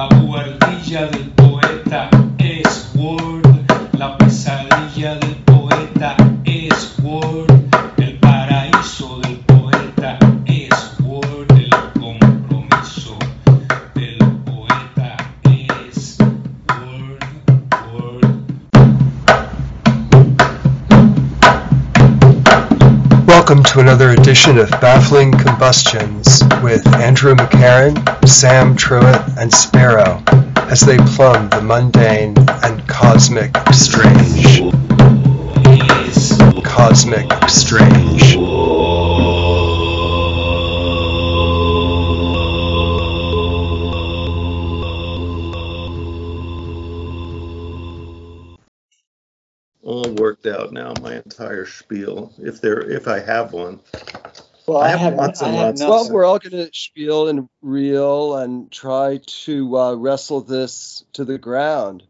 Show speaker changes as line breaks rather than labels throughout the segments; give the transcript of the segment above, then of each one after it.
La buhardilla del poeta es Word. La pesadilla del poeta es Word. El paraíso del poeta es Word. El compromiso del poeta es Word, Word.
Welcome to another edition of Baffling Combustions with Andrew McCarran, Sam Truitt, and Sparrow as they plumb the mundane and cosmic strange. Cosmic strange.
all worked out now. My entire spiel, if there, if I have one.
Well,
I
I,
have
have,
lots and lots.
Well, we're all going to spiel and reel and try to uh, wrestle this to the ground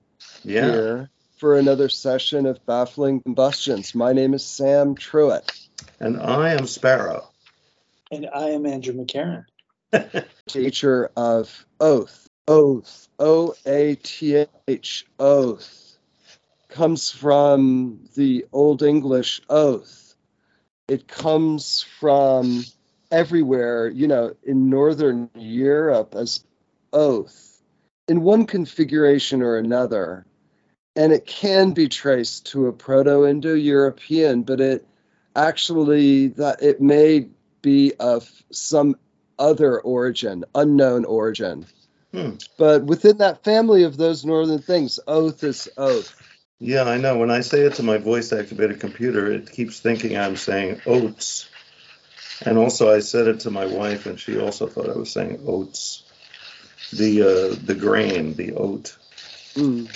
Yeah,
here for another session of Baffling Combustions. My name is Sam Truitt.
and I am Sparrow.
and I am Andrew McCarran.
teacher of oath. Oath. O A T H. Oath. Comes from the Old English oath. It comes from everywhere, you know, in Northern Europe as oath, in one configuration or another. And it can be traced to a Proto Indo European, but it actually, that it may be of some other origin, unknown origin.
Hmm.
But within that family of those northern things, oath is oath.
Yeah, I know. When I say it to my voice-activated computer, it keeps thinking I'm saying oats. And also, I said it to my wife, and she also thought I was saying oats. The uh, the grain, the oat.
Mm.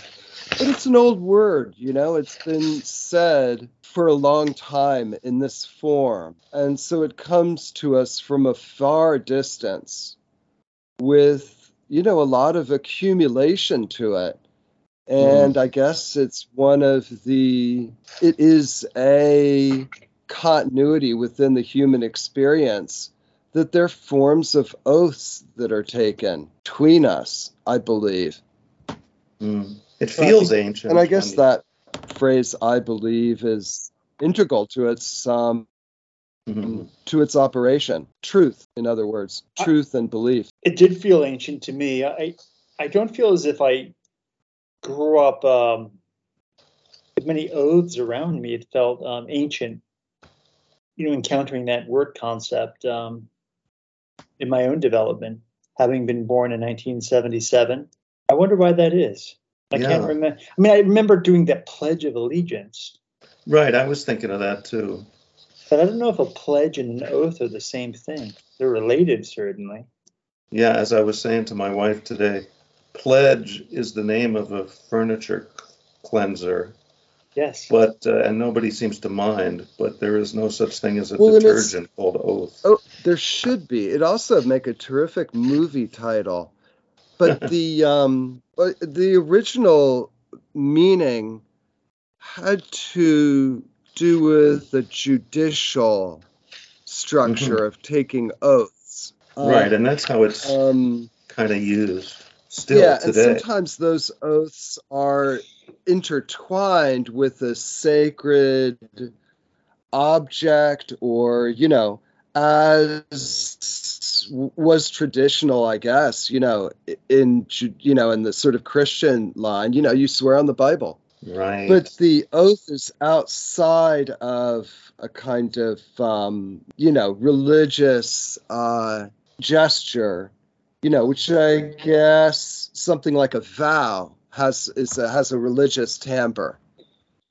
But it's an old word, you know, it's been said for a long time in this form. And so it comes to us from a far distance with, you know, a lot of accumulation to it. And I guess it's one of the, it is a continuity within the human experience that there are forms of oaths that are taken between us, I believe.
Mm. It
Well, I
feels ancient.
And I guess
when-
that phrase, I believe, is integral to its um,
Mhm.
to its operation. Truth, in other words,
I-
truth and belief.
It did feel ancient to me. I I don't feel as if I grew up um, with many oaths around me. It felt um, ancient. You know, encountering that word concept um, in my own development, having been born in 1977. I wonder why that is. I can't remember. I mean, I remember doing that Pledge of Allegiance,
Right, I was thinking of that too.
but I don't know if a pledge and an oath are the same thing. They're related, certainly.
Yeah, as I was saying to my wife today, Pledge is the name of a furniture cleanser,
Yes.
but uh, and nobody seems to mind. But there is no such thing as a
Well,
detergent called Oath.
Oh, there should be. It also make a terrific movie title. But the um the original meaning had to do with the judicial structure of taking oaths.
Right, and that's how it's
Um,
kind of used still
yeah,
today.
and sometimes those oaths are intertwined with a sacred object or, you know, as was traditional, I guess, you know, in, you know, in the sort of Christian line, you know, you swear on the Bible.
right.
But the oath is outside of a kind of, um, you know, religious uh, gesture, you know, which I guess something like a vow has is a, has a religious timbre.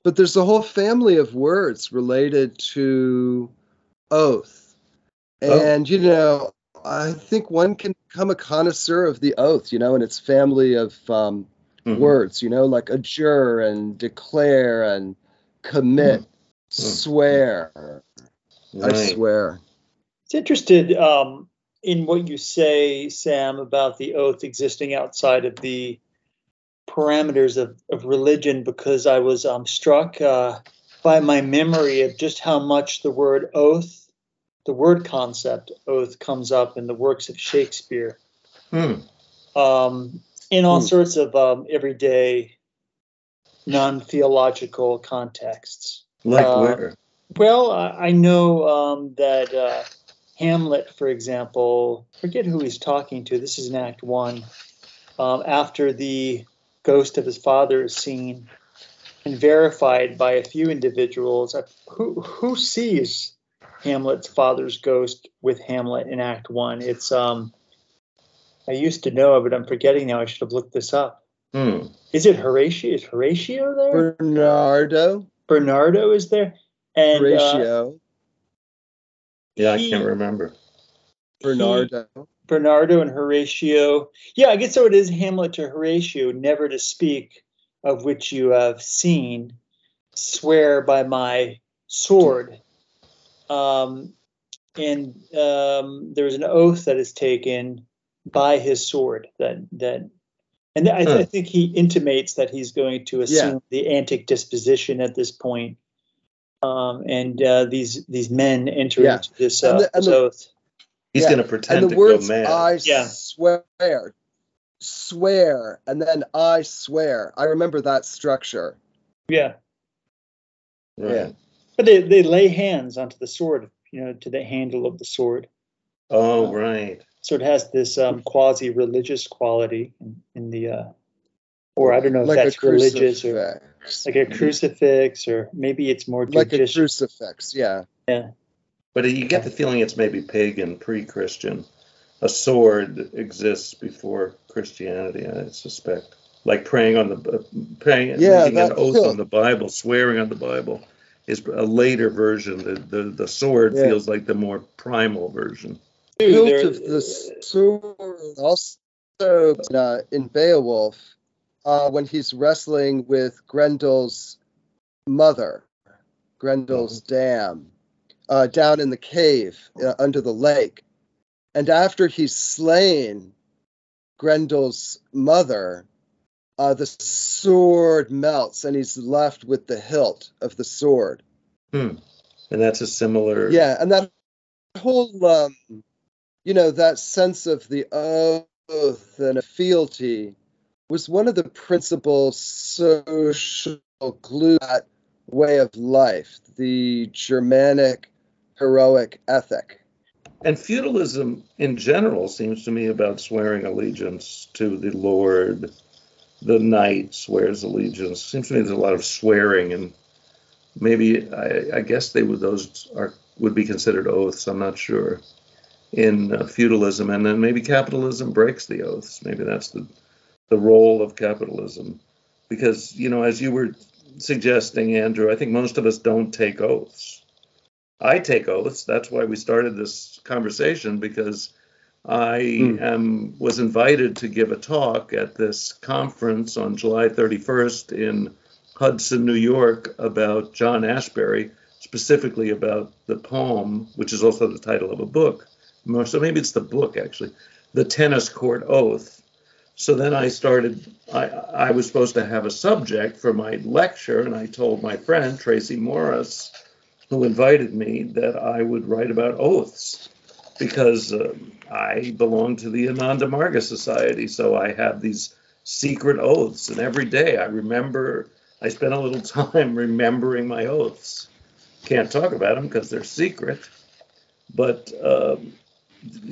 But there's a whole family of words related to oath,
Oh.
and you know, I think one can become a connoisseur of the oath, you know, and its family of um,
Mhm.
words, you know, like adjure and declare and commit,
Mm.
swear. I swear.
It's interested um, in what you say, Sam, about the oath existing outside of the parameters of, of religion, because I was um, struck uh, by my memory of just how much the word oath, the word concept oath, comes up in the works of Shakespeare.
Hmm.
Um, in all
Hmm.
sorts of um, everyday, non-theological contexts.
Like
Uh,
where?
Well, I I know um, that uh, Hamlet, for example, forget who he's talking to. This is in Act One. Um, after the ghost of his father is seen and verified by a few individuals, uh, who who sees Hamlet's father's ghost with Hamlet in Act One? It's um, I used to know, but I'm forgetting now. I should have looked this up.
Hmm.
Is it Horatio? Is Horatio there?
Bernardo,
Bernardo is there, and uh,
Horatio,
Yeah, I can't remember.
Bernardo.
Bernardo and Horatio. Yeah, I guess so. It is Hamlet to Horatio, never to speak of which you have seen. Swear by my sword. Um, and um, there's an oath that is taken by his sword that that, and I, I
Huh.
think he intimates that he's going to assume the antic disposition at this point. Um, and uh, these these men enter
Yeah.
into this,
And
uh,
the- and
this
the-
oath.
He's
Yeah,
going to pretend
and the
to
words
go mad.
I
Yeah.
swear, swear, and then I swear. I remember that structure.
Yeah.
right.
yeah.
But they, they lay hands onto the sword, you know, to the handle of the sword.
Oh, right.
So it has this um, quasi religious quality in, in the, uh, or I don't know if
like
that's
a
religious or
crucifix.
like a crucifix, or maybe it's more
like a crucifix. Yeah. Yeah.
But you get the feeling it's maybe pagan, pre-Christian. A sword exists before Christianity, I suspect. Like praying on the uh, praying,
Yeah,
making an oath
yeah.
on the Bible, swearing on the Bible, is a later version. The the, the sword
Yeah.
feels like the more primal version.
hilt
There-
of the sword also uh, in Beowulf uh, when he's wrestling with Grendel's mother, Grendel's dam, uh, down in the cave uh, under the lake. And after he's slain Grendel's mother, uh, the sword melts and he's left with the hilt of the sword. Hmm.
And that's a similar.
Yeah, and that whole, um, you know, that sense of the oath and a fealty was one of the principal social glue that way of life, the Germanic heroic ethic.
And feudalism in general seems to me about swearing allegiance to the Lord. The knight swears allegiance. Seems to me there's a lot of swearing, and maybe I, I guess they would those are would be considered oaths. I'm not sure in uh, feudalism, and then maybe capitalism breaks the oaths. Maybe that's the the role of capitalism, because you know, as you were suggesting, Andrew, I think most of us don't take oaths. I take oaths. That's why we started this conversation because I
Hmm.
am was invited to give a talk at this conference on July 31st in Hudson, New York, about John Ashbery, specifically about the poem, which is also the title of a book. So maybe it's the book actually, the Tennis Court Oath. So then I started. I, I was supposed to have a subject for my lecture, and I told my friend Tracy Morris, who invited me, that I would write about oaths because um I belong to the Ananda Marga Society. So I have these secret oaths, and every day I remember. I spend a little time remembering my oaths. Can't talk about them because they're secret. But um,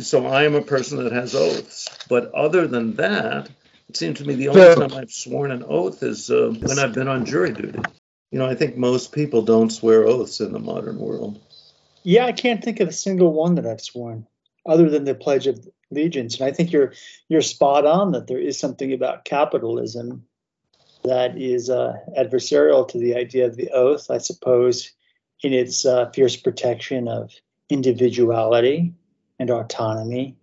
so I am a person that has oaths. But other than that, it seems to me the only time I've sworn an oath is uh, when I've been on jury duty. You know, I think most people don't swear oaths in the modern world.
Yeah, I can't think of a single one that I've sworn other than the Pledge of Allegiance. And I think you're you're spot on that there is something about capitalism that is uh, adversarial to the idea of the oath, I suppose, in its uh, fierce protection of individuality and autonomy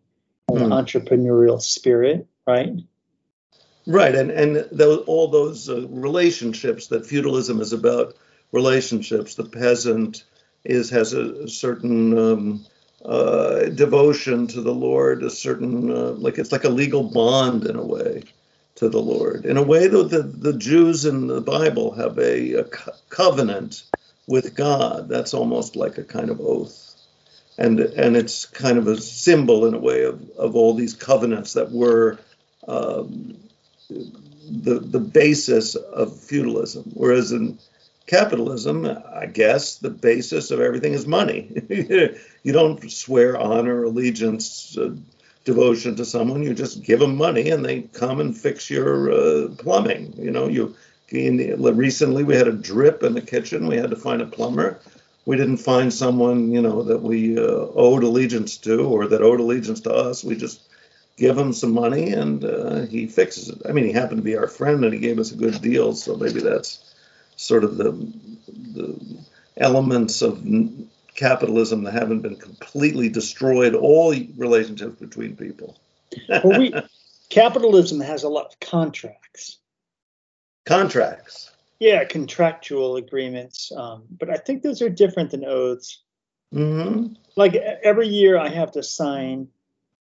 and
Hmm.
entrepreneurial spirit, right?
Right, and and those, all those uh, relationships that feudalism is about relationships. The peasant is has a, certain um, uh, devotion to the Lord, a certain uh, like it's like a legal bond in a way to the Lord. In a way, though, the the Jews in the Bible have a, a co- covenant with God. That's almost like a kind of oath. And, and it's kind of a symbol in a way of, of all these covenants that were um, the the basis of feudalism. Whereas in capitalism, I guess the basis of everything is money. you don't swear honor, allegiance, uh, devotion to someone. You just give them money, and they come and fix your uh, plumbing. You know, you recently we had a drip in the kitchen. We had to find a plumber. We didn't find someone, you know, that we uh, owed allegiance to or that owed allegiance to us. We just give him some money and uh, he fixes it. I mean, he happened to be our friend and he gave us a good deal, so maybe that's sort of the the elements of capitalism that haven't been completely destroyed all relationships between people.
well, we, capitalism has a lot of contracts.
Contracts.
Yeah, contractual agreements. Um, but I think those are different than oaths.
Mm-hmm.
Like every year, I have to sign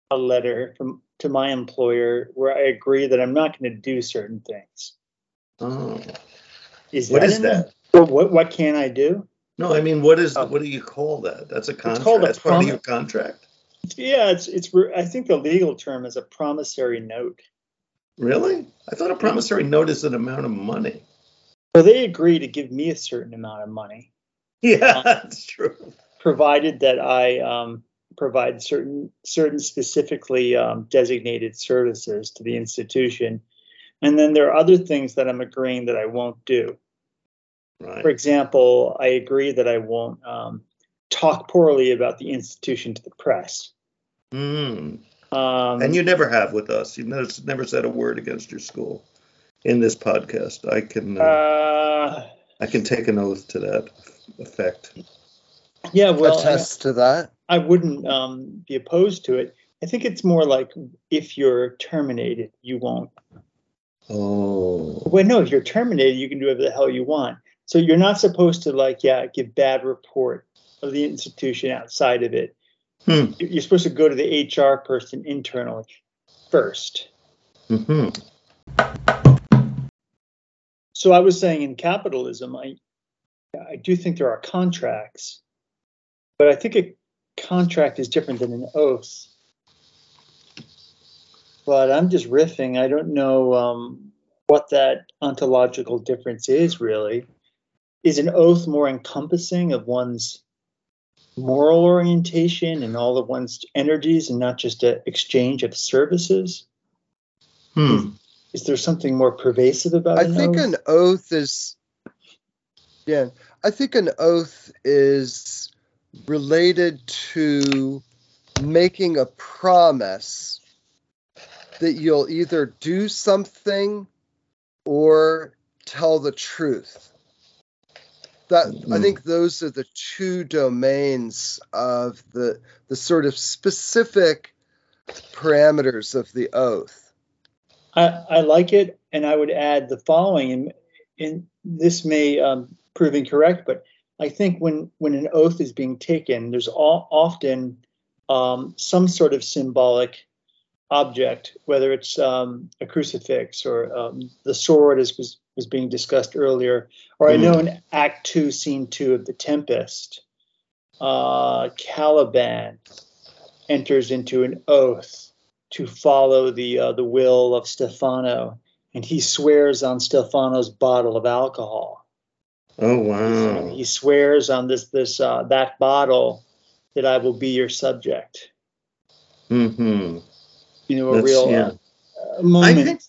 a letter from to my employer where I agree that I'm not going to do certain things.
Oh.
Is
what
that
is that?
What what can I do?
No, I mean, what is
Oh.
what do you call that? That's a contract.
called a
That's part of your contract.
Yeah, it's it's. I think the legal term is a promissory note.
Really? I thought a promissory note is an amount of money.
So they agree to give me a certain amount of money,
Yeah, that's true.
provided that I um, provide certain certain specifically um, designated services to the institution. And then there are other things that I'm agreeing that I won't do.
Right.
For example, I agree that I won't um, talk poorly about the institution to the press.
Mm.
Um,
And you never have with us. You've never, never said a word against your school in this podcast. I can uh,
uh,
I can take an oath to that effect.
yeah, well, I,
Attest to that.
I wouldn't um, be opposed to it. I think it's more like if you're terminated, you won't.
Oh.
Well, no, if you're terminated, you can do whatever the hell you want. So you're not supposed to like, yeah, give bad report of the institution outside of it.
Hmm.
You- You're supposed to go to the HR person internally first.
hmm
So I was saying in capitalism, I I do think there are contracts, but I think a contract is different than an oath. But I'm just riffing. I don't know um, what that ontological difference is really. Is an oath more encompassing of one's moral orientation and all of one's energies and not just an exchange of services?
Hmm.
Is there something more pervasive about
I
an
think
oath?
an oath is, yeah, I think an oath is related to making a promise that you'll either do something or tell the truth. That I
Mhm.
think those are the two domains of the the sort of specific parameters of the oath.
I, I like it, and I would add the following, and, and this may um, prove incorrect, but I think when when an oath is being taken, there's all, often um, some sort of symbolic object, whether it's um, a crucifix or um, the sword, as was was being discussed earlier, or I know in Act Two, Scene Two of The Tempest, uh, Caliban enters into an oath to follow the uh, the will of Stephano, and he swears on Stephano's bottle of alcohol.
Oh wow.
He swears on this this uh, that bottle that I will be your subject.
hmm
You know, a
That's-
real
yeah.
uh, moment.
I think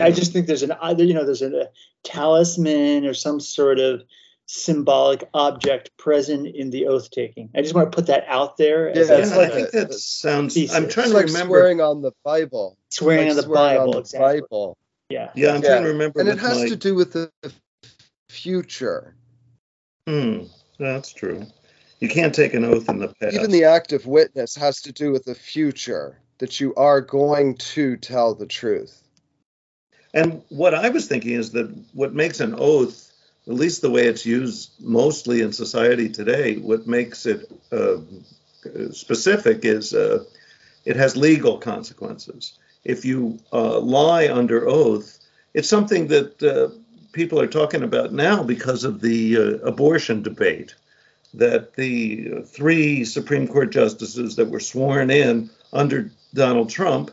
I just think there's an either you know there's a, talisman or some sort of symbolic object present in the oath taking. I just want to put that out there as
Yeah,
a-
yeah,
like
I think that sounds.
Thesis.
I'm trying
It's
to
like
remember.
swearing on the Bible.
swearing
Like
on the
swearing
Bible.
on the
exactly.
Bible.
Yeah.
Yeah, I'm
Yeah,
trying to remember.
And it has
my-
to do with the future.
Hmm, that's true. You can't take an oath in the past.
Even the act of witness has to do with the future, that you are going to tell the truth.
And what I was thinking is that what makes an oath, at least the way it's used mostly in society today, what makes it uh, specific is uh, it has legal consequences. If you uh, lie under oath, it's something that uh, people are talking about now because of the uh, abortion debate. That the three Supreme Court justices that were sworn in under Donald Trump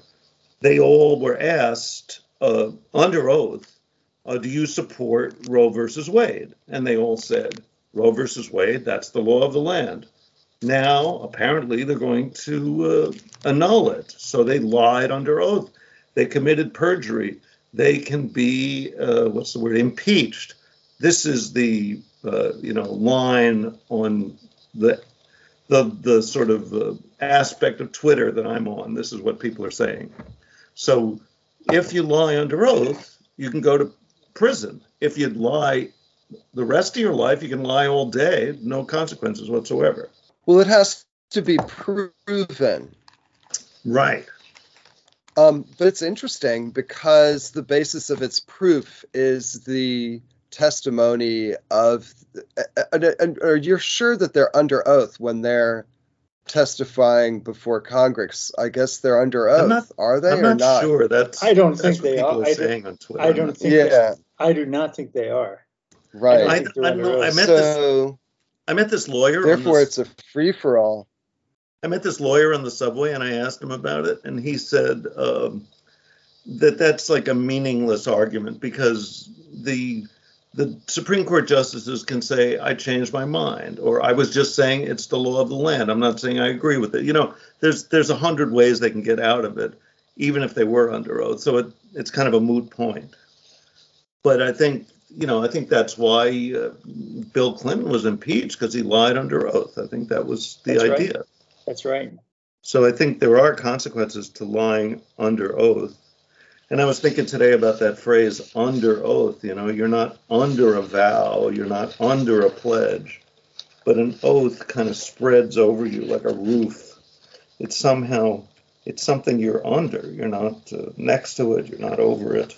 they all were asked uh, under oath, uh, do you support Roe versus Wade? And they all said, Roe versus Wade, that's the law of the land. Now, apparently, they're going to uh, annul it. So they lied under oath. They committed perjury. They can be, uh, what's the word, impeached. This is the, uh, you know, line on the the the sort of uh, aspect of Twitter that I'm on. This is what people are saying. So if you lie under oath, you can go to prison. If you'd lie the rest of your life, you can lie all day, no consequences whatsoever.
Well, it has to be proven.
Right.
Um, but it's interesting because the basis of its proof is the testimony of, and, and, or you're sure that they're under oath when they're testifying before Congress. I guess they're under oath,
not-
are they
I'm
or
not,
not?
sure. That's
I don't
that's
think
what
they
people
are.
are
I
saying on Twitter.
I don't think.
Yeah,
I do not think they are.
right.
I,
think
I, know- I
oath.
met this. I met this lawyer. on
therefore,
this-
it's a free for all.
I met this lawyer on the subway and I asked him about it, and he said um, that that's like a meaningless argument because the the Supreme Court justices can say I changed my mind, or I was just saying it's the law of the land. I'm not saying I agree with it. You know, there's there's a hundred ways they can get out of it, even if they were under oath. So it, it's kind of a moot point. But I think you know I think that's why uh, Bill Clinton was impeached because he lied under oath. I think that was the
That's right.
idea.
That's right.
So I think there are consequences to lying under oath. And I was thinking today about that phrase under oath. You know, you're not under a vow, you're not under a pledge, but an oath kind of spreads over you like a roof. It's somehow, it's something you're under. You're not uh, next to it, you're not over it.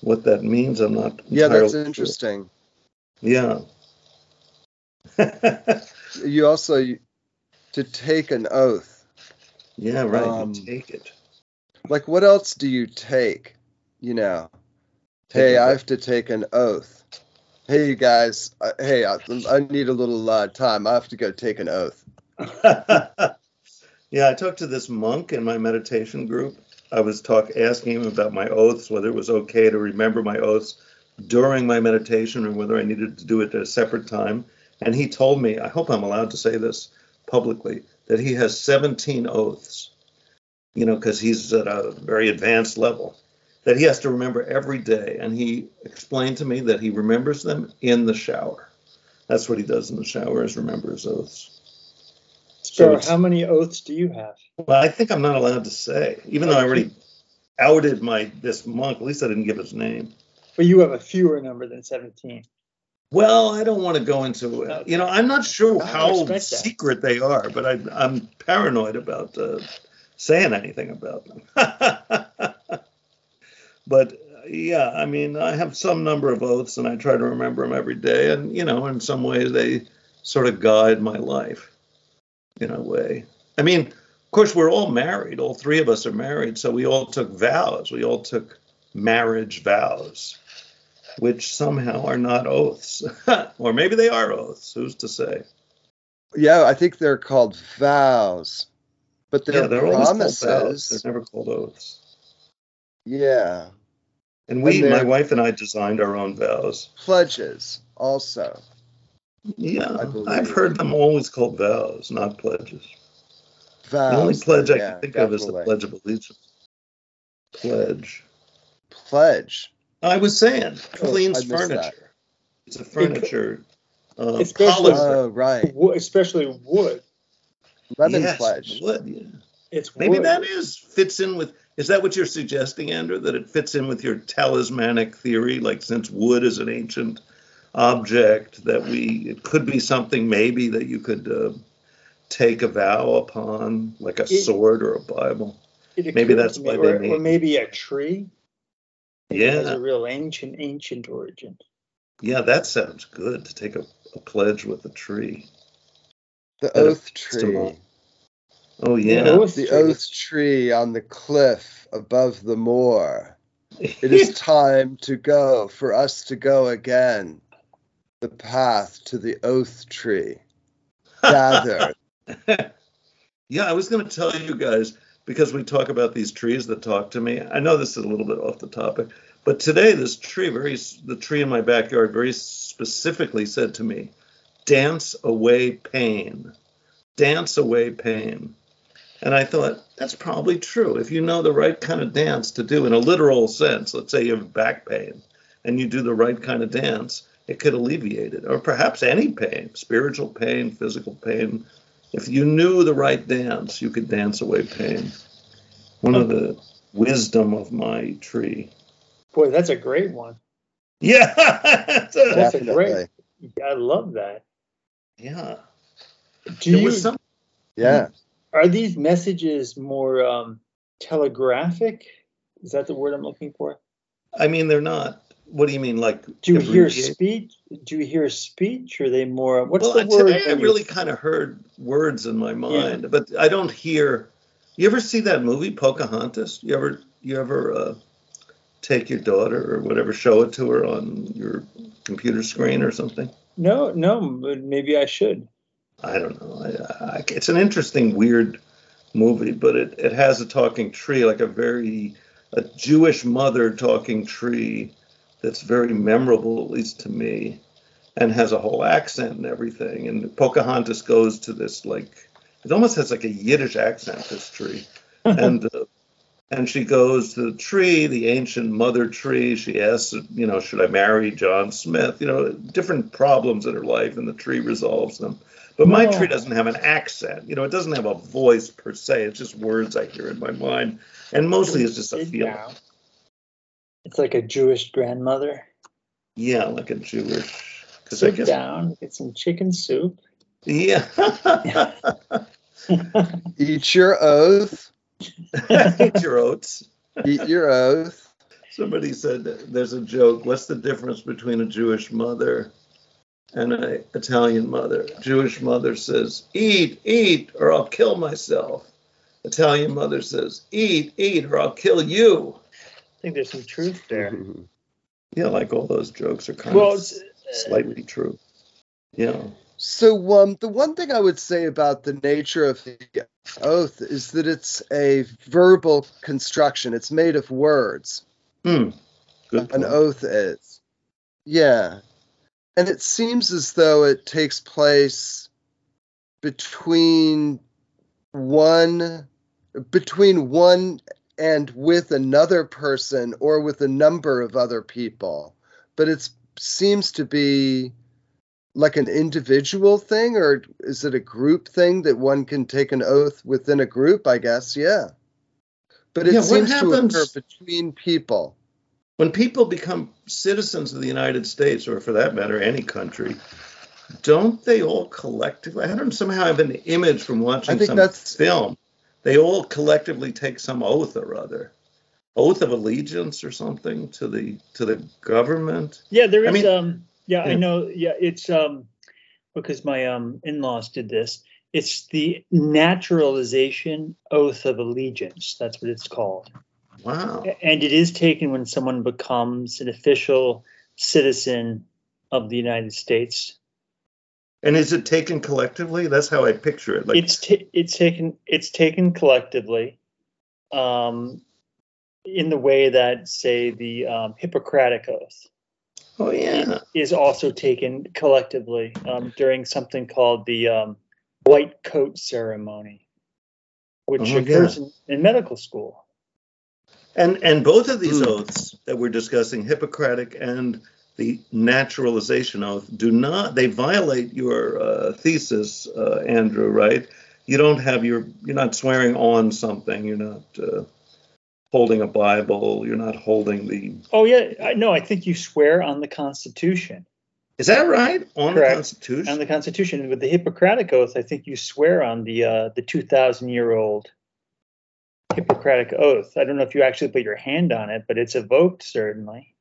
What that means, I'm not.
Yeah, that's
sure.
interesting.
Yeah.
You also to take an oath.
yeah, right.
Um,
you take it.
Like, what else do you take? You know, hey, I have to take an oath. Hey, you guys. Uh, hey, I, I need a little uh, time. I have to go take an oath.
yeah, I talked to this monk in my meditation group. I was talk asking him about my oaths, whether it was okay to remember my oaths during my meditation or whether I needed to do it at a separate time. And he told me, I hope I'm allowed to say this publicly, that he has 17 oaths, you know, because he's at a very advanced level, that he has to remember every day. And he explained to me that he remembers them in the shower. That's what he does in the shower is remember his oaths. So
So, how many oaths do you have?
Well, I think I'm not allowed to say, even though I already outed my this monk. At least I didn't give his name.
But you have a fewer number than 17.
Well, I don't want to go into it. You know, I'm not sure how secret they are, but I, I'm paranoid about uh, saying anything about them. but yeah, I mean, I have some number of oaths, and I try to remember them every day. And you know, in some ways, they sort of guide my life in a way. I mean, of course, we're all married. All three of us are married, so we all took vows. We all took marriage vows, which somehow are not oaths, or maybe they are oaths. Who's to say?
Yeah, I think they're called vows, but they're,
yeah, they're always called
promises.
They're never called oaths.
Yeah,
And we,
And
my wife and I, designed our own vows.
pledges also.
Yeah,
I believe.
I've heard them always called vows, not pledges.
Vows.
the only pledge I
yeah,
can think of is the. Pledge of Allegiance. Pledge.
Pledge.
I was saying,
Oh,
cleans
I
furniture.
that.
It's a furniture. Uh,
Especially-
polymer.
Oh, right.
Especially wood.
Lemon
yes,
pledge.
Wood, yeah.
It's
Maybe
wood.
that is fits in with. Is that what you're suggesting, Andrew? That it fits in with your talismanic theory, like since wood is an ancient object, that we it could be something maybe that you could uh, take a vow upon, like a
It-
sword or a Bible. Maybe that's
to
why
me,
they
or,
made-
or maybe a tree. Maybe It has
Yeah.
a real ancient, ancient origin.
Yeah, that sounds good to take a, a pledge with a tree.
The
That
oath tree.
Oh yeah,
oath
The
tree.
oath tree on the cliff above the moor. It is time to go for us to go again. The path to the oath tree. Gather.
yeah, I was going to tell you guys because we talk about these trees that talk to me. I know this is a little bit off the topic, but today this tree, very the tree in my backyard, very specifically said to me, "Dance away pain, dance away pain." And I thought that's probably true. If you know the right kind of dance to do in a literal sense, let's say you have back pain, and you do the right kind of dance, it could alleviate it, or perhaps any pain, spiritual pain, physical pain. If you knew the right dance, you could dance away pain. One of the wisdom of my tree.
Boy, that's a great one.
Yeah,
That's a
Definitely.
great. I love that.
Yeah.
Do
There
you,
was some.
Yeah.
are these messages more um, telegraphic? Is that the word I'm looking for?
I mean, they're not. What do you mean, like?
Do you hear
abbreviate?
speech? Do you hear speech? Or are they more? What's
well,
the word?
today I really kind of heard words in my mind, but I don't hear. You ever see that movie Pocahontas? You ever you ever uh, take your daughter or whatever, show it to her on your computer screen or something?
No, no, but maybe I should.
I don't know. I, I, it's an interesting, weird movie, but it, it has a talking tree, like a very a Jewish mother talking tree that's very memorable, at least to me, and has a whole accent and everything. And Pocahontas goes to this like it almost has like a Yiddish accent. This tree, and uh, and she goes to the tree, the ancient mother tree. She asks, you know, should I marry John Smith? You know, different problems in her life, and the tree resolves them. But my
No.
tree doesn't have an accent. You know, it doesn't have a voice per se. It's just words I hear in my mind, and mostly it's just a
Sit
feeling.
It's like a Jewish grandmother.
Yeah, like a Jewish. Because I
Sit
guess.
down, get some chicken soup.
Yeah.
Eat your oath.
Eat your oats.
Eat your oath.
Somebody said there's a joke. What's the difference between a Jewish mother and an Italian mother? Jewish mother says, "Eat, eat, or I'll kill myself." Italian mother says, "Eat, eat, or I'll kill you."
I think there's some truth there.
Yeah, like all those jokes are kind
Well,
of
it's, uh,
slightly true. Yeah.
So, um, the one thing I would say about the nature of the oath is that it's a verbal construction. It's made of words.
Hmm.
An oath is. Yeah. And it seems as though it takes place between one between one and with another person or with a number of other people. But it seems to be like an individual thing or is it a group thing that one can take an oath within a group, I guess. Yeah. But it
Yeah, what
seems to
happens-
occur between people.
when people become citizens of the United States, or for that matter, any country, don't they all collectively? I don't somehow have an image from watching
I think
some
that's-
film. They all collectively take some oath or other, oath of allegiance or something to the to the government.
yeah, there is.
I mean-
um, yeah, I know. Yeah, it's um, because my um in-laws did this. It's the naturalization oath of allegiance. That's what it's called.
Wow.
And it is taken when someone becomes an official citizen of the United States.
And is it taken collectively? That's how I picture it. Like,
it's ta- it's taken it's taken collectively, um, in the way that say the um, Hippocratic oath
oh yeah,
is also taken collectively um, during something called the um, white coat ceremony, which
Oh,
occurs in, in medical school.
and and both of these
Hmm.
oaths that we're discussing, Hippocratic and the naturalization oath, do not they violate your uh, thesis, uh, Andrew? Right? You don't have your you're not swearing on something. You're not uh, holding a Bible. You're not holding the.
Oh yeah, I, no, I think you swear on the Constitution.
Is that right? On
Correct.
the Constitution.
On the Constitution, with the Hippocratic oath, I think you swear on the uh, the two thousand year old Hippocratic oath. I don't know if you actually put your hand on it, but it's evoked certainly.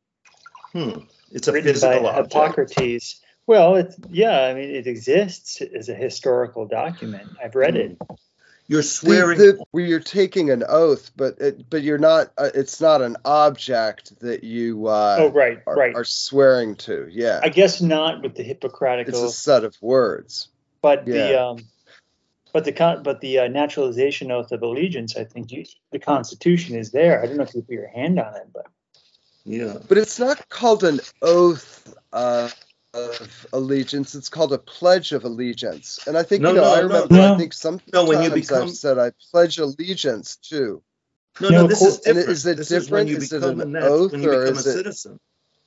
hmm. It's a
written
physical
by
object.
Hippocrates. Well, it's yeah. I mean, it exists as a historical document. I've read it.
You're swearing.
the- where you're taking an oath, but it, but you're not. Uh, it's not an object that you uh,
oh, right,
are,
right.
are swearing to. Yeah,
I guess not with the Hippocratic oath
it's a set of words.
but the um, But the con- but the uh, naturalization oath of allegiance, I think you, the Constitution is there. I don't know if you put your hand on it, but
Yeah.
But it's not called an oath uh, of allegiance. It's called a pledge of allegiance. And I think
No,
you know.
no,
I
no,
remember.
no.
I think sometimes
No, when you become-
I've said I pledge allegiance to.
No,
No,
no, this is different.
is it
this is
different?
you
Is it an
nat-
oath
when you
or is
a
it-
citizen.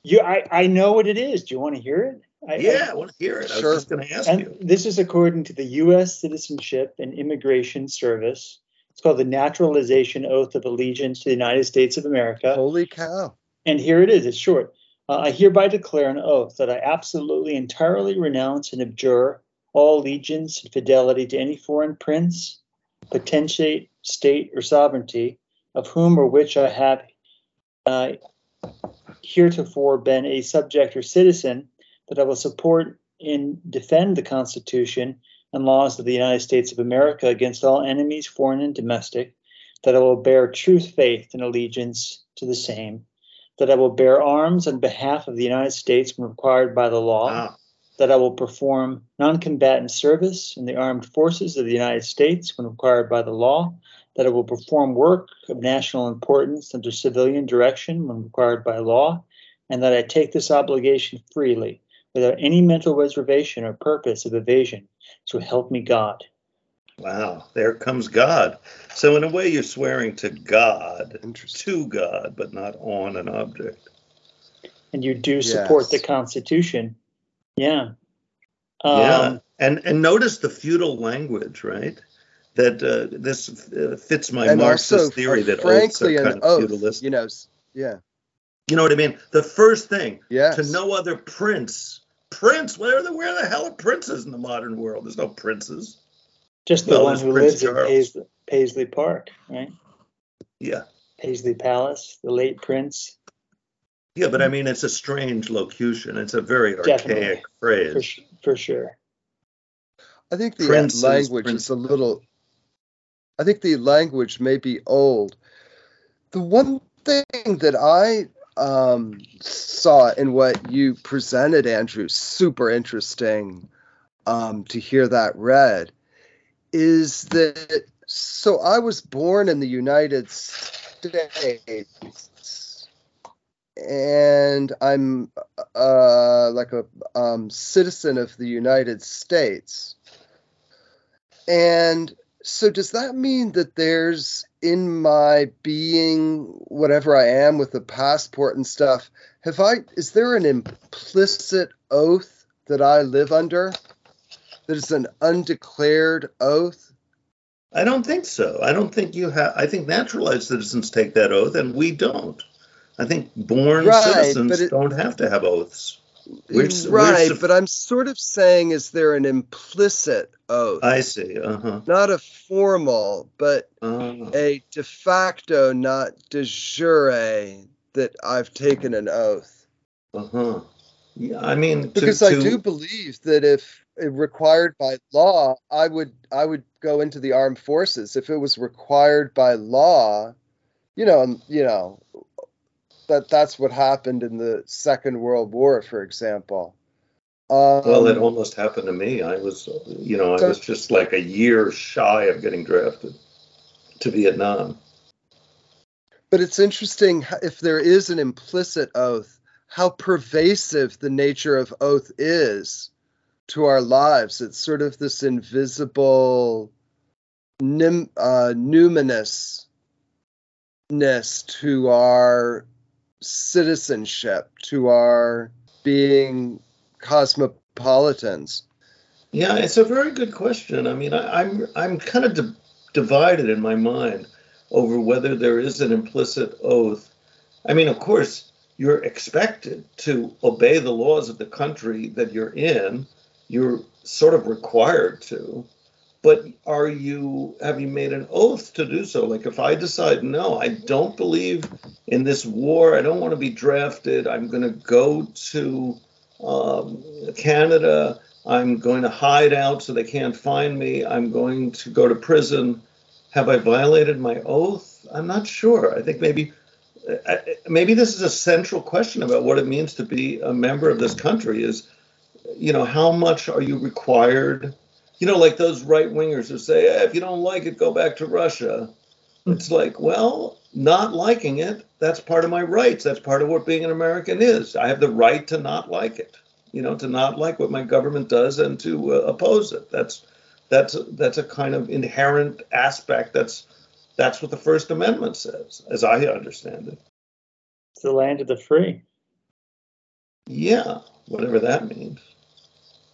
you, I, I know what it is. Do you want to hear it? I,
Yeah, I want to hear it. I
Sure.
was just going to ask
And
you.
this is according to the U.S. Citizenship and Immigration Service. It's called the Naturalization Oath of Allegiance to the United States of America.
Holy cow!
And here it is. It's short. Uh, I hereby declare an oath that I absolutely, entirely renounce and abjure all allegiance and fidelity to any foreign prince, potentate, state, or sovereignty, of whom or which I have uh, heretofore been a subject or citizen, that I will support and defend the Constitution and laws of the United States of America against all enemies, foreign and domestic, that I will bear true faith and allegiance to the same, that I will bear arms on behalf of the United States when required by the law,
Wow.
that I will perform non combatant service in the armed forces of the United States when required by the law, that I will perform work of national importance under civilian direction when required by law, and that I take this obligation freely without any mental reservation or purpose of evasion. So help me God.
Wow. There comes God. So, in a way, you're swearing to God, to God, but not on an object.
And you do support
Yes.
the Constitution. Yeah.
yeah.
Um,
And and notice the feudal language, right? That uh, this uh, fits my
and
Marxist
also,
theory
uh,
that oaths
frankly,
are
an
kind of
oath.
feudalistic.
You know. Yeah.
You know what I mean? The first thing
Yes.
to no other prince. Prince, where the where the hell are princes in the modern world? There's no princes.
Just the
Well,
one who
Prince
lives in
Charles.
Paisley, Paisley Park, right?
Yeah.
Paisley Palace, the late Prince,
Yeah, but I mean it's a strange locution. It's a very
Definitely.
archaic
for,
phrase.
sh- for sure.
I think the
Princes,
language
prince-
is a little. I think the language may be old. The one thing that I um, saw in what you presented, Andrew, super interesting um, to hear that read, is that so I was born in the United States, and I'm uh, like a um, citizen of the United States. And so, does that mean that there's in my being, whatever I am with the passport and stuff, have I, is there an implicit oath that I live under? That is an undeclared oath?
I don't think so. I don't think you have. I think naturalized citizens take that oath, and we don't. I think born
Right,
citizens
it-
don't have to have oaths. We're s- we're
right, but I'm sort of saying, is there an implicit oath?
I see. Uh huh.
Not a formal, but
Uh,
a de facto, not de jure, that I've taken an oath.
Uh huh. Yeah, I mean, to,
Because I
to-
do believe that if required by law, I would I would go into the armed forces. If it was required by law, you know, and you know, that that's what happened in the Second World War, for example. Um,
Well, it almost happened to me. I was, you know, I
So-
was just like a year shy of getting drafted to Vietnam.
But it's interesting if there is an implicit oath, how pervasive the nature of oath is to our lives. It's sort of this invisible, uh, numinousness to our citizenship, to our being cosmopolitans.
Yeah, it's a very good question. I mean, I, I'm I'm kind of di- divided in my mind over whether there is an implicit oath. I mean, of course, you're expected to obey the laws of the country that you're in. You're sort of required to. But are you have you made an oath to do so? Like if I decide no, I don't believe in this war. I don't want to be drafted. I'm going to go to um, Canada. I'm going to hide out so they can't find me. I'm going to go to prison. Have I violated my oath? I'm not sure. I think maybe uh, maybe this is a central question about what it means to be a member of this country is you know how much are you required you know, like those right wingers who say, eh, if you don't like it, go back to Russia. It's like, well, not liking it, that's part of my rights. That's part of what being an American is. I have the right to not like it, you know, to not like what my government does and to uh, oppose it. That's that's that's a kind of inherent aspect. That's that's what the First Amendment says, as I understand it.
It's the land of the free.
Yeah, whatever that means.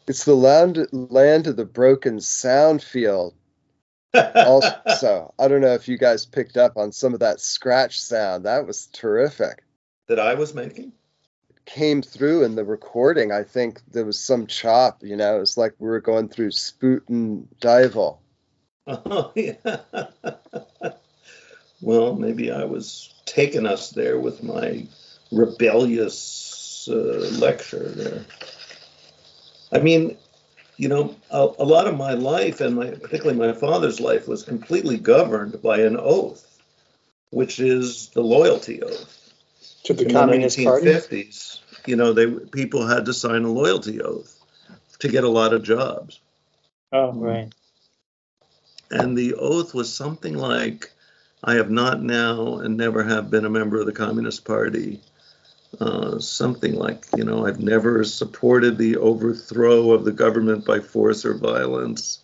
It's the land land of the broken sound field. Also, I don't know if you guys picked up on some of that scratch sound. That was terrific.
that I was making.
Came through in the recording. I think there was some chop. You know, it was like we were going through Spuyten Duyvil.
Oh, yeah. well, maybe I was taking us there with my rebellious uh, lecture there. I mean, you know, a, a lot of my life, and my, particularly my father's life, was completely governed by an oath, which is the loyalty oath.
To the
In
Communist
the
Party.
1950s, you know, they people had to sign a loyalty oath to get a lot of jobs.
Oh, right.
and the oath was something like i have not now and never have been a member of the communist party uh, something like you know i've never supported the overthrow of the government by force or violence.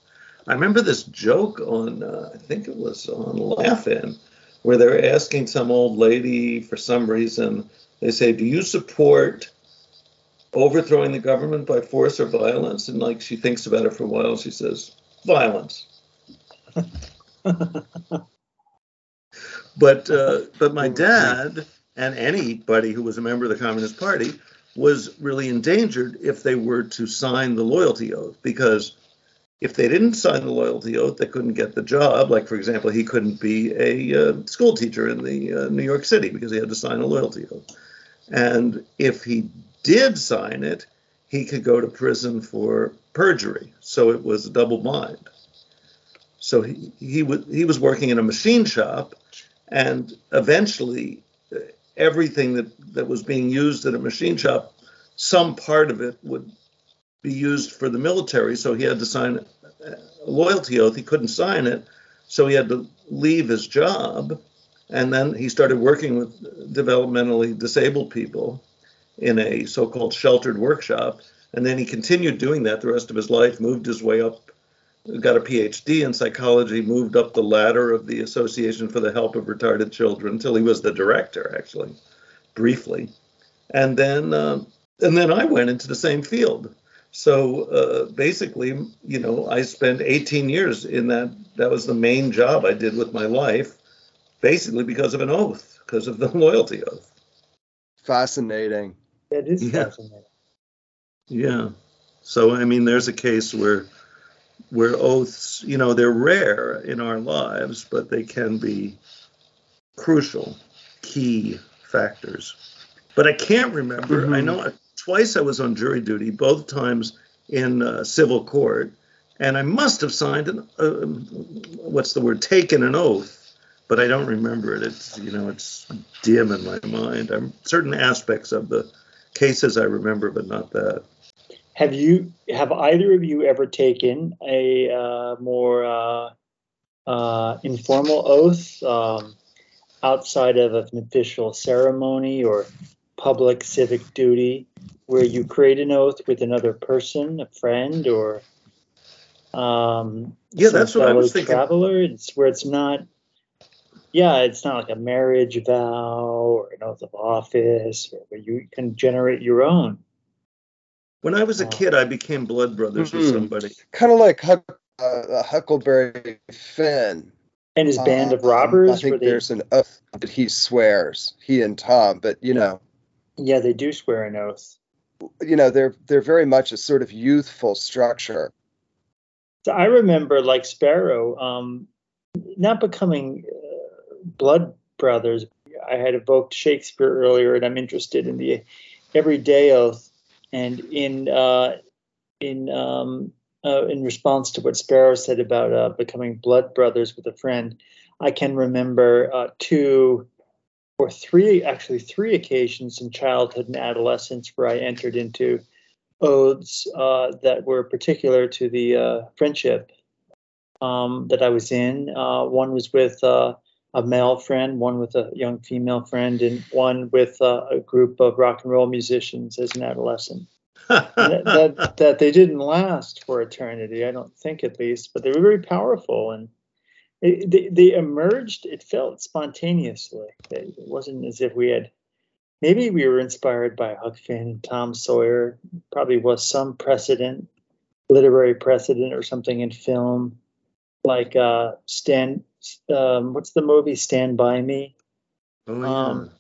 I remember this joke on uh, i think it was on laugh-in where they're asking some old lady for some reason they say do you support overthrowing the government by force or violence? And like she thinks about it for a while she says violence. But uh, but my dad and anybody who was a member of the Communist Party was really endangered if they were to sign the loyalty oath because if they didn't sign the loyalty oath, they couldn't get the job. Like for example, he couldn't be a uh, school teacher in the uh, New York City because he had to sign a loyalty oath. And if he did sign it, he could go to prison for perjury. So it was a double bind. So he, he was he was working in a machine shop, and eventually, everything that that was being used at a machine shop, some part of it would be used for the military. So he had to sign a loyalty oath. He couldn't sign it, so he had to leave his job, and then he started working with developmentally disabled people in a so-called sheltered workshop. And then he continued doing that the rest of his life. Moved his way up got a PhD in psychology, moved up the ladder of the Association for the Help of Retarded Children until he was the director, actually, briefly, and then uh, and then I went into the same field. So uh, basically, you know, I spent 18 years in that. That was the main job I did with my life, basically because of an oath, because of the loyalty oath.
Fascinating.
That is
Yeah.
fascinating.
Yeah. So I mean, there's a case where where oaths, you know, they're rare in our lives, but they can be crucial, key factors. But I can't remember. I
Mhm.
know twice I was on jury duty, both times in uh, civil court, and I must have signed an uh, what's the word? Taken an oath, but I don't remember it. It's you know, it's dim in my mind. I'm certain aspects of the cases I remember, but not that.
Have you have either of you ever taken a uh, more uh, uh, informal oath um, outside of an official ceremony or public civic duty, where you create an oath with another person, a friend, or um,
Yeah, that's what I was thinking.
Traveler, it's where it's not. Yeah, it's not like a marriage vow or an oath of office, or where you can generate your own.
When I was a kid, I became blood brothers with
Mhm.
somebody.
Kind of like Huck, uh, Huckleberry Finn.
And his band of
Um,
robbers,
I think
they
there's an oath that he swears, he and Tom, but you know,
Yeah, they do swear an oath.
you know, they're they're very much a sort of youthful structure.
So I remember, like Sparrow, um, not becoming uh, blood brothers. I had evoked Shakespeare earlier, and I'm interested in the everyday oath. And in uh, in um, uh, in response to what Sparrow said about uh, becoming blood brothers with a friend, I can remember uh, two or three, actually three occasions in childhood and adolescence where I entered into oaths uh, that were particular to the uh, friendship um, that I was in. Uh, one was with uh, a male friend, one with a young female friend, and one with uh, a group of rock and roll musicians as an adolescent. that, that, that they didn't last for eternity, I don't think at least, but they were very powerful and it, they, they emerged. It felt spontaneously. It wasn't as if we had. Maybe we were inspired by Huck Finn and Tom Sawyer. Probably was some precedent, literary precedent or something in film, like uh, Stand. Um, what's the movie Stand by Me?
Oh, yeah.
Um,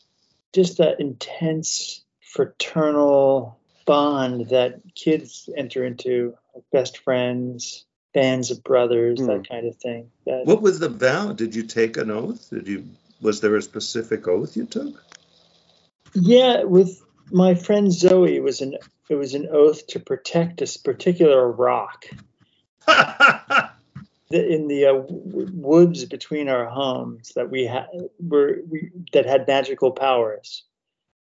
just that intense fraternal bond that kids enter into, like best friends, bands of brothers,
Hmm.
that kind of thing. That,
what was the vow? Did you take an oath? Did you? Was there a specific oath you took?
Yeah, with my friend Zoe, it was an it was an oath to protect this particular rock the, in the uh, w- woods between our homes that we had were we, that had magical powers,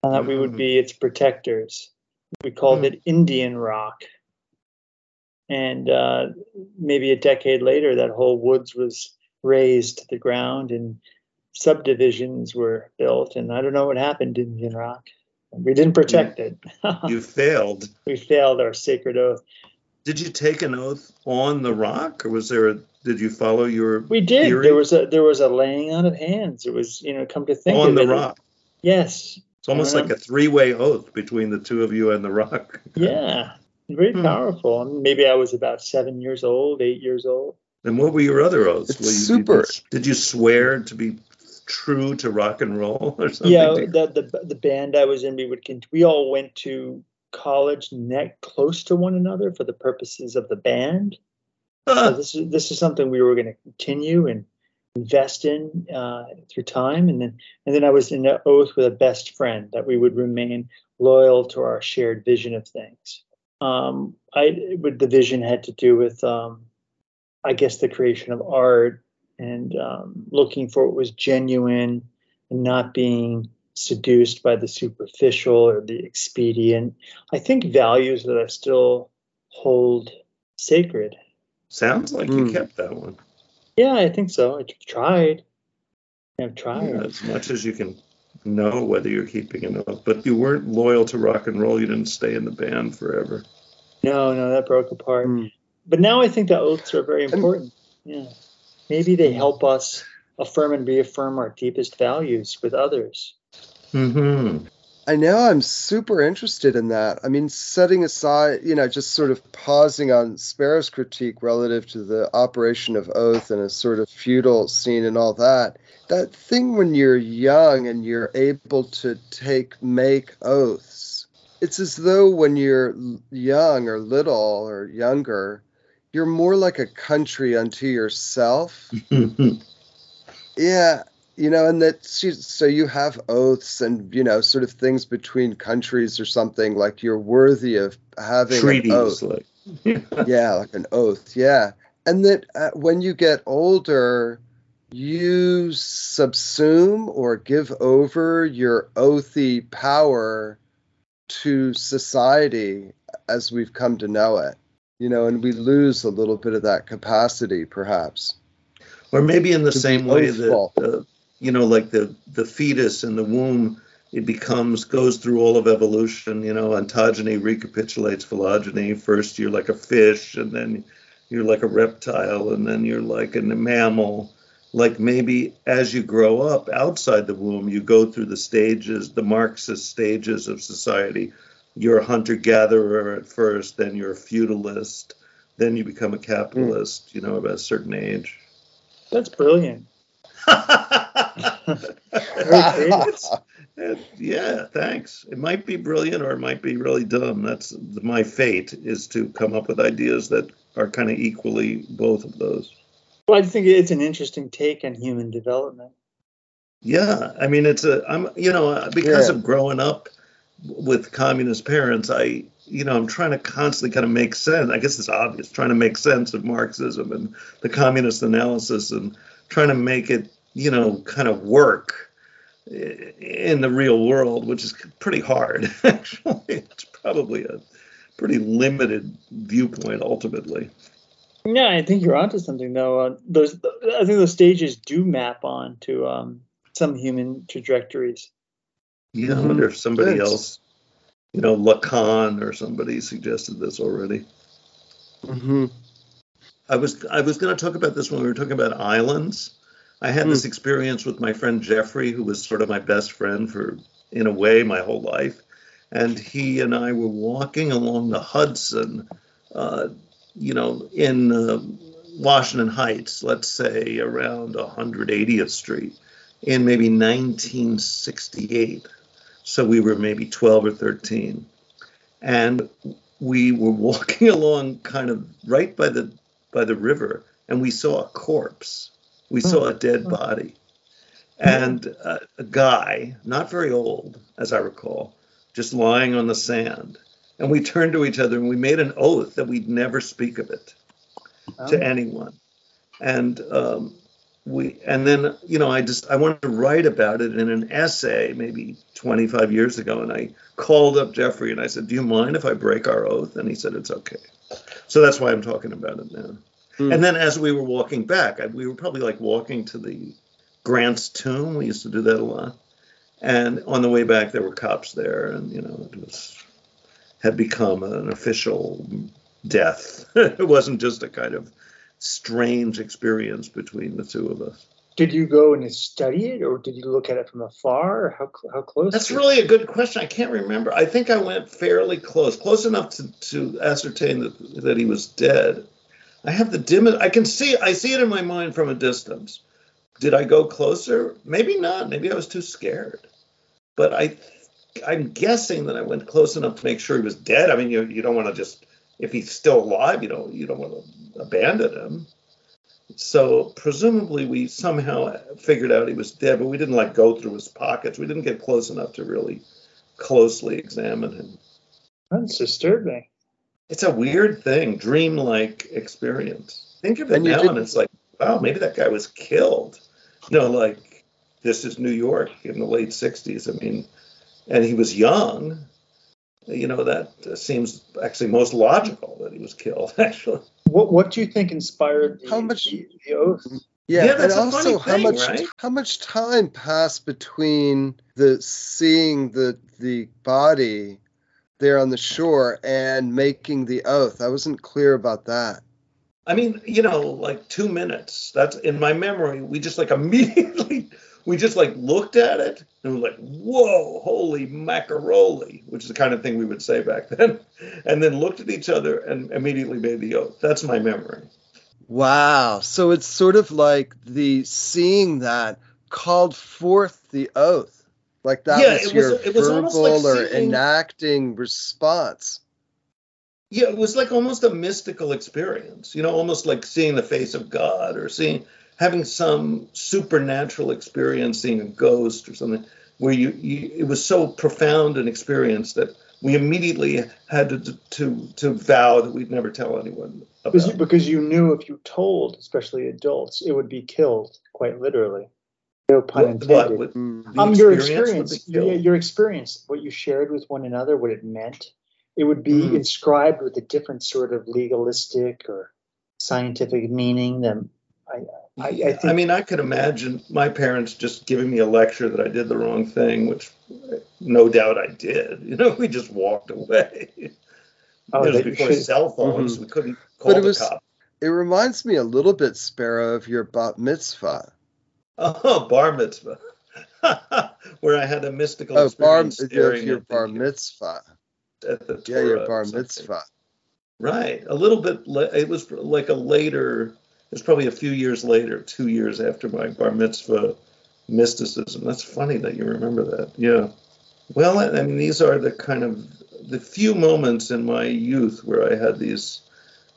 and that we would be its protectors. We called
Mm.
it Indian Rock, and uh, maybe a decade later, that whole woods was razed to the ground and subdivisions were built, and I don't know what happened to Indian Rock. We didn't protect it.
you failed.
we failed our sacred oath.
Did you take an oath on the rock, or was there? A, did you follow your
We did.
theory
There was a there was a laying on of hands. It was you know come to think
on
of
the
it.
rock?
Yes.
It's almost
Uh-huh.
like a three-way oath between the two of you and the rock.
Yeah. Very
Hmm.
powerful. Maybe I was about seven years old, eight years old.
And what were your other oaths?
It's
you,
super.
Did you, did you swear to be true to rock and roll or something?
Yeah, the, the the band I was in, we would we all went to college neck close to one another for the purposes of the band. So this is this is something we were going to continue and invest in uh, through time, and then and then I was in an oath with a best friend that we would remain loyal to our shared vision of things. Um, I but the vision had to do with um, I guess the creation of art and um, looking for what was genuine and not being seduced by the superficial or the expedient. I think values that I still hold sacred.
sounds like you
Hmm.
kept that one.
Yeah, I think so. I tried. I've tried.
Yeah, as much as you can know whether you're keeping an up. But you weren't loyal to rock and roll. You didn't stay in the band forever.
No, no, that broke apart.
Mm.
But now I think the oaths are very important. Yeah. Maybe they help us affirm and reaffirm our deepest values with others.
Mm-hmm.
I know I'm super interested in that. I mean, setting aside, you know, just sort of pausing on Sparrow's critique relative to the operation of oath and a sort of feudal scene and all that. That thing when you're young and you're able to take make oaths. It's as though when you're young or little or younger, you're more like a country unto yourself. Yeah, you know, and that she- so you have oaths and you know, sort of things between countries or something like you're worthy of having an
Treaties,
oath.
like
Yeah, like an oath. Yeah, and that uh, when you get older, you subsume or give over your oathy power to society as we've come to know it. You know, and we lose a little bit of that capacity, perhaps.
or maybe in the same way that uh, you know, like the the fetus in the womb, it becomes goes through all of evolution. You know, ontogeny recapitulates phylogeny. First, you're like a fish, and then you're like a reptile, and then you're like a mammal. Like maybe as you grow up outside the womb, you go through the stages, the Marxist stages of society. You're a hunter gatherer at first, then you're a feudalist, then you become a capitalist. Hmm. You know, at a certain age.
That's brilliant. Creative.
Uh, yeah, thanks. It might be brilliant or it might be really dumb. That's my fate is to come up with ideas that are kind of equally both of those.
Well, I think it's an interesting take on human development.
Yeah, I mean it's a I'm you know because
Yeah.
of growing up with communist parents, I you know I'm trying to constantly kind of make sense. I guess it's obvious trying to make sense of Marxism and the communist analysis and trying to make it you know kind of work in the real world, which is pretty hard. Actually, it's probably a pretty limited viewpoint ultimately.
Yeah, I think you're onto something though. Uh, those, I think those stages do map on to um, some human trajectories.
Yeah, I
Mhm.
wonder if somebody
Yes.
else, you know, Lacan or somebody suggested this already.
hmm
I was I was going to talk about this when we were talking about islands. I had this experience with my friend Jeffrey, who was sort of my best friend for, in a way, my whole life. And he and I were walking along the Hudson, uh, you know, in uh, Washington Heights, let's say around 180th Street, in maybe 1968. So we were maybe 12 or 13. And we were walking along kind of right by the by the river and we saw a corpse. We saw a dead body. And uh, a guy, not very old, as I recall, just lying on the sand. And we turned to each other and we made an oath that we'd never speak of it to
Um,
anyone. And um, we, and then you know, I just I wanted to write about it in an essay maybe 25 years ago, and I called up Jeffrey and I said, "Do you mind if I break our oath?" And he said, "It's okay." So that's why I'm talking about it now.
Hmm.
And then as we were walking back, we were probably like walking to the Grant's tomb. We used to do that a lot. And on the way back, there were cops there, and you know, it was had become an official death. it wasn't just a kind of strange experience between the two of us.
Did you go and study it, or did you look at it from afar? Or how how close?
That's really a good question. I can't remember. I think I went fairly close, close enough to, to ascertain that, that he was dead. I have the dimmest. I can see. I see it in my mind from a distance. Did I go closer? Maybe not. Maybe I was too scared. But I, I'm guessing that I went close enough to make sure he was dead. I mean, you you don't want to just if he's still alive, you don't you don't want to abandon him. So presumably we somehow figured out he was dead, but we didn't like go through his pockets. We didn't get close enough to really closely examine him.
That's disturbing.
It's a weird thing, dreamlike experience. Think of it
And
now, and it's like, wow, maybe that guy was killed. You know, like this is New York in the late '60s. I mean, and he was young. You know, that uh, seems actually most logical that he was killed. Actually,
What what do you think inspired the,
How much-
the, the oath?
Yeah,
Yeah,
and
that's a
also
funny
how
thing,
much
right?
how much time passed between the seeing the the body there on the shore and making the oath? I wasn't clear about that.
I mean, you know, like two minutes. That's in my memory. We just like immediately, we just like looked at it and we're like, whoa, holy macaroni, which is the kind of thing we would say back then. And then looked at each other and immediately made the oath. That's my memory.
Wow. So it's sort of like the seeing that called forth the oath. Like that
Yeah,
was
it was-
your
it was almost like
verbal or
seeing-
enacting response.
Yeah, it was like almost a mystical experience, you know, almost like seeing the face of God or seeing, having some supernatural experience, seeing a ghost or something, where you, you it was so profound an experience that we immediately had to to to vow that we'd never tell anyone
Because you,
about.
because you knew if you told, especially adults, it would be killed quite literally. No pun
What-
intended.
what would-
Mm.
um, your
experience would
experience,
be
your, experience, what you shared with one another, what it meant, it would be
Mhm.
inscribed with a different sort of legalistic or scientific meaning than I, I, I think.
I mean, I could imagine my parents just giving me a lecture that I did the wrong thing, which no doubt I did. You know, we just walked away.
oh,
it was before
should-
cell phones.
Mhm.
We couldn't call
But it
the
was-
cops.
It reminds me a little bit, Sparrow, of your bat mitzvah.
Oh, bar mitzvah, where I had a mystical
Oh, bar,
experience
of
staring
your
at,
bar
the,
mitzvah.
at the
Yeah, your bar mitzvah.
Right, a little bit. It was like a later. It was probably a few years later, two years after my bar mitzvah mysticism. That's funny that you remember that. Yeah. Well, I I mean, these are the kind of the few moments in my youth where I had these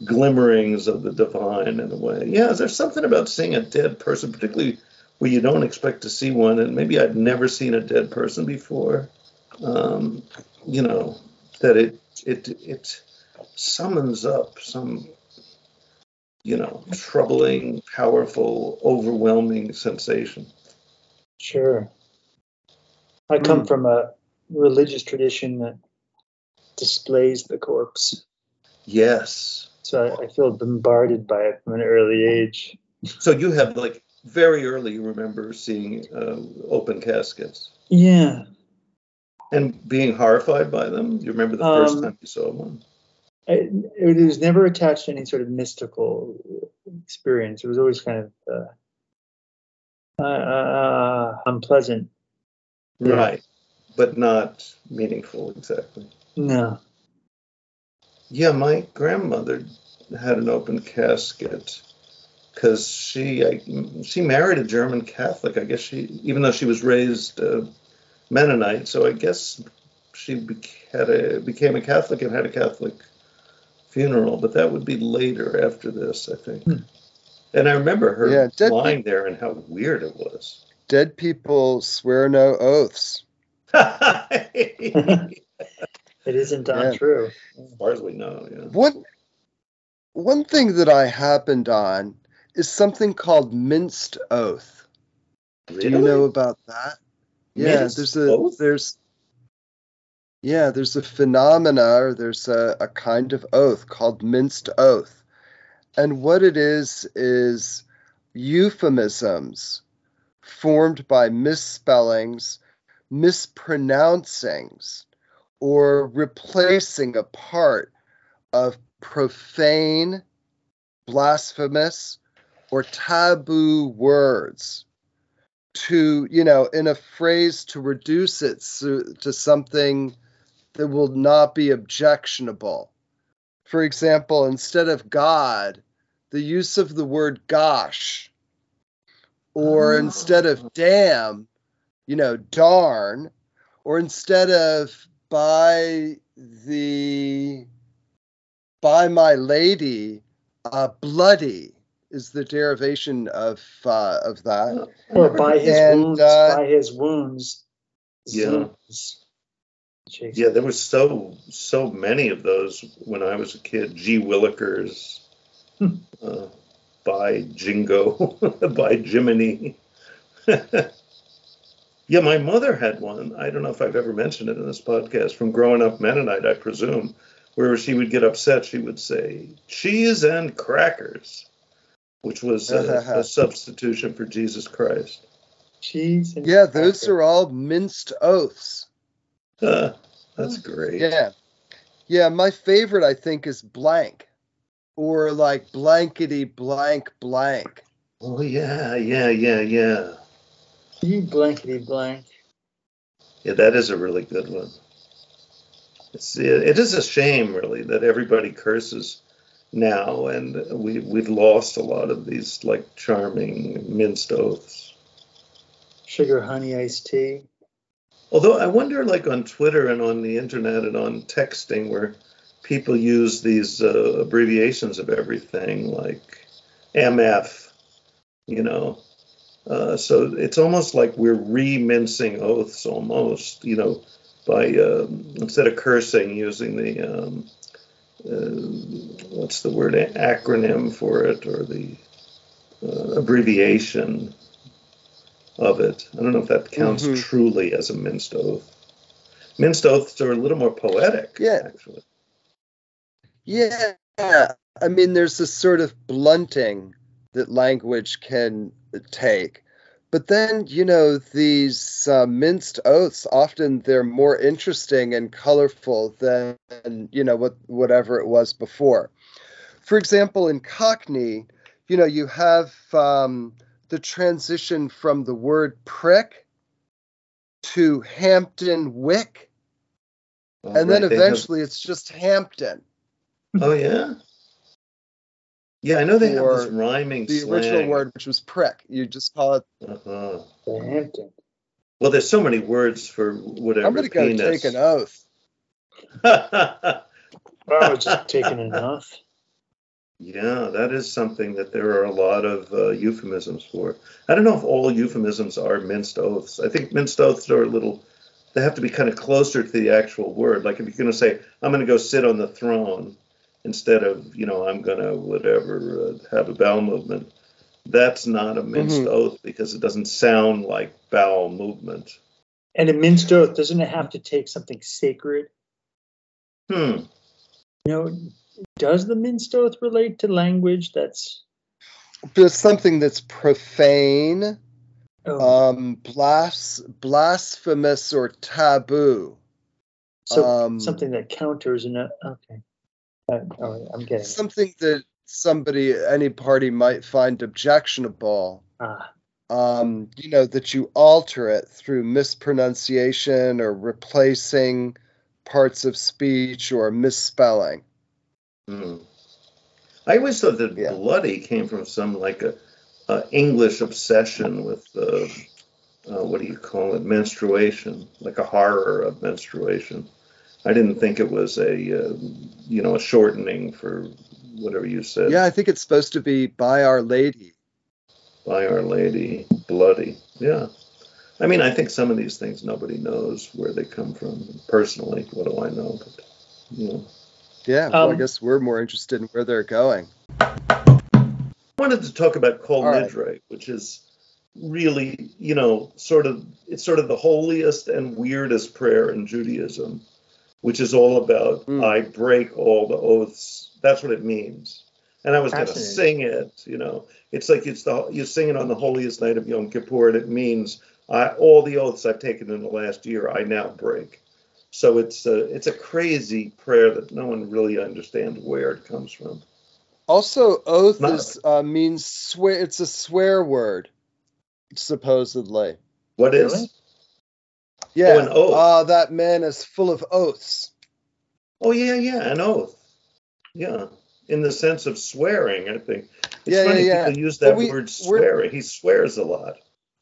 glimmerings of the divine in a way. Yeah, there's something about seeing a dead person, particularly where you don't expect to see one, and maybe I'd never seen a dead person before. Um, you know, that it it it summons up some you know troubling powerful overwhelming sensation
Sure. I come
Hmm.
from a religious tradition that displays the corpse.
Yes.
So I, I feel bombarded by it from an early age.
So you have like very early you remember seeing uh, open caskets
Yeah.
and being horrified by them. You remember the first
Um,
time you saw one?
I, it was never attached to any sort of mystical experience. It was always kind of uh, uh, uh, unpleasant. Yeah.
Right. But not meaningful exactly.
No.
Yeah, my grandmother had an open casket because she I, she married a German Catholic. I guess she, even though she was raised uh, Mennonite, so I guess she bec- had a, became a Catholic and had a Catholic funeral. But that would be later after this, I think.
Hmm.
And I remember her
Yeah, dead
lying there and how weird it was.
Dead people swear no oaths.
It isn't
Yeah.
untrue.
far as we know, yeah.
One one thing that I happened on is something called minced oath. Do you know about that? Yeah,
Minced
there's a
oath?
there's yeah, there's a phenomena or there's a, a kind of oath called minced oath. And what it is is euphemisms formed by misspellings, mispronouncings, or replacing a part of profane, blasphemous, or taboo words to, you know, in a phrase to reduce it so, to something that will not be objectionable. For example, instead of God, the use of the word gosh, or
Oh.
instead of damn, you know, darn, or instead of by the by my lady, uh, bloody is the derivation of uh, of that.
Or by his
And,
wounds,
uh,
by his wounds.
Yeah. Yeah, there was so so many of those when I was a kid. G. Willikers,
Hmm.
uh, by Jingo, by Jiminy. yeah, my mother had one. I don't know if I've ever mentioned it in this podcast. From growing up Mennonite, I presume, where she would get upset, she would say cheese and crackers, which was a, a substitution for Jesus Christ.
Cheese and
Yeah, those
cracker.
are all minced oaths.
Uh, that's great.
Yeah. Yeah, my favorite I think is blank. Or like blankety blank blank.
Oh yeah, yeah, yeah, yeah.
You blankety blank.
Yeah, that is a really good one. It's it is a shame really that everybody curses now, and we we've lost a lot of these like charming minced oaths.
Sugar honey iced tea.
Although I wonder, like on Twitter and on the internet and on texting, where people use these uh, abbreviations of everything, like MF, you know. Uh, so it's almost like we're re-mincing oaths, almost, you know, by um, instead of cursing, using the um, what's the word acronym for it or the uh, abbreviation of it. I don't know if that counts
Mhm.
truly as a minced oath. Minced oaths are a little more poetic,
Yeah.
actually.
Yeah. I mean, there's this sort of blunting that language can take. But then, you know, these uh, minced oaths, often they're more interesting and colorful than, you know, what, whatever it was before. For example, in Cockney, you know, you have um, the transition from the word prick to Hampton Wick,
Oh,
and then
right, have-
eventually it's just Hampton.
oh yeah. Yeah, I know they have this
Or
rhyming
the
slang.
original word, which was prick. You just call it.
Uh-huh.
Hampton.
Well, there's so many words for whatever.
I'm going to go take an oath.
I was just taking enough.
Yeah, that is something that there are a lot of uh, euphemisms for. I don't know if all euphemisms are minced oaths. I think minced oaths are a little, they have to be kind of closer to the actual word. Like if you're going to say, I'm going to go sit on the throne instead of, you know, I'm going to whatever, uh, have a bowel movement, that's not a minced
Mhm.
oath because it doesn't sound like bowel movement.
And a minced oath, doesn't it have to take something sacred?
Hmm.
You know, does the minced oath relate to language that's
There's something that's profane,
oh,
um, blas- blasphemous, or taboo.
so
um,
something that counters and okay. Uh, I'm getting it.
Something that somebody, any party might find objectionable.
Ah,
Um, you know, that you alter it through mispronunciation or replacing parts of speech or misspelling.
Hmm. I always thought that
Yeah.
bloody came from some like a, a English obsession with uh, uh, what do you call it menstruation, like a horror of menstruation. I didn't think it was a uh, you know a shortening for whatever you said
Yeah, I think it's supposed to be by Our Lady.
by Our Lady, bloody. Yeah, I mean I think some of these things nobody knows where they come from. Personally, what do I know? But you know.
Yeah, well, I
Um,
guess we're more interested in where they're going.
I wanted to talk about Kol
All right.
Nidre, which is really, you know, sort of it's sort of the holiest and weirdest prayer in Judaism, which is all about
Mm.
I break all the oaths. That's what it means. And I was going to sing it, you know. It's like it's the you sing it on the holiest night of Yom Kippur, and it means I, all the oaths I've taken in the last year I now break. So it's a, it's a crazy prayer that no one really understands where it comes from.
Also, oath
No.
is uh, means swear. It's a swear word, supposedly.
What is?
Really?
Yeah.
an oath.
Ah, that man is full of oaths.
Oh yeah, yeah, an oath. Yeah, in the sense of swearing, I think. It's
Yeah, yeah,
funny
yeah.
people use that
we-
word
we're-
swearing. He swears a lot.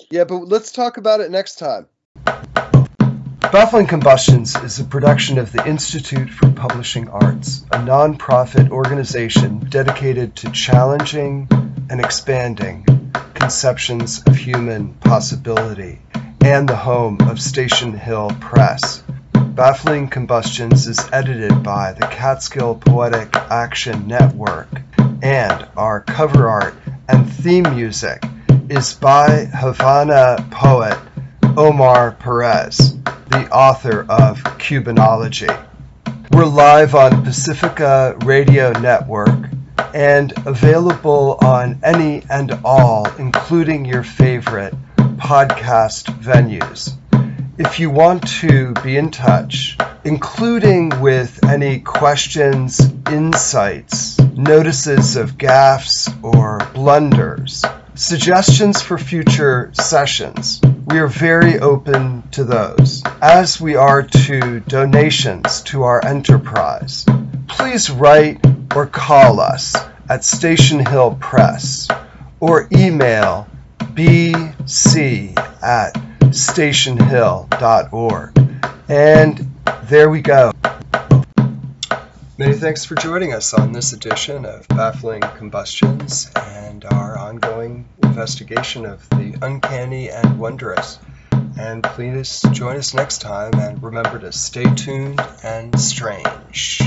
Yeah, but let's talk about it next time. Baffling Combustions is a production of the Institute for Publishing Arts, a nonprofit organization dedicated to challenging and expanding conceptions of human possibility, and the home of Station Hill Press. Baffling Combustions is edited by the Catskill Poetic Action Network, and our cover art and theme music is by Havana poet Omar Perez, the author of Cubanology. We're live on Pacifica Radio Network and available on any and all, including your favorite podcast venues. If you want to be in touch, including with any questions, insights, notices of gaffes or blunders, suggestions for future sessions, we are very open to those, as we are to donations to our enterprise. Please write or call us at Station Hill Press or email bc at stationhill.org. And there we go. Many thanks for joining us on this edition of Baffling Combustions and our ongoing investigation of the uncanny and wondrous. And please join us next time and remember to stay tuned and strange.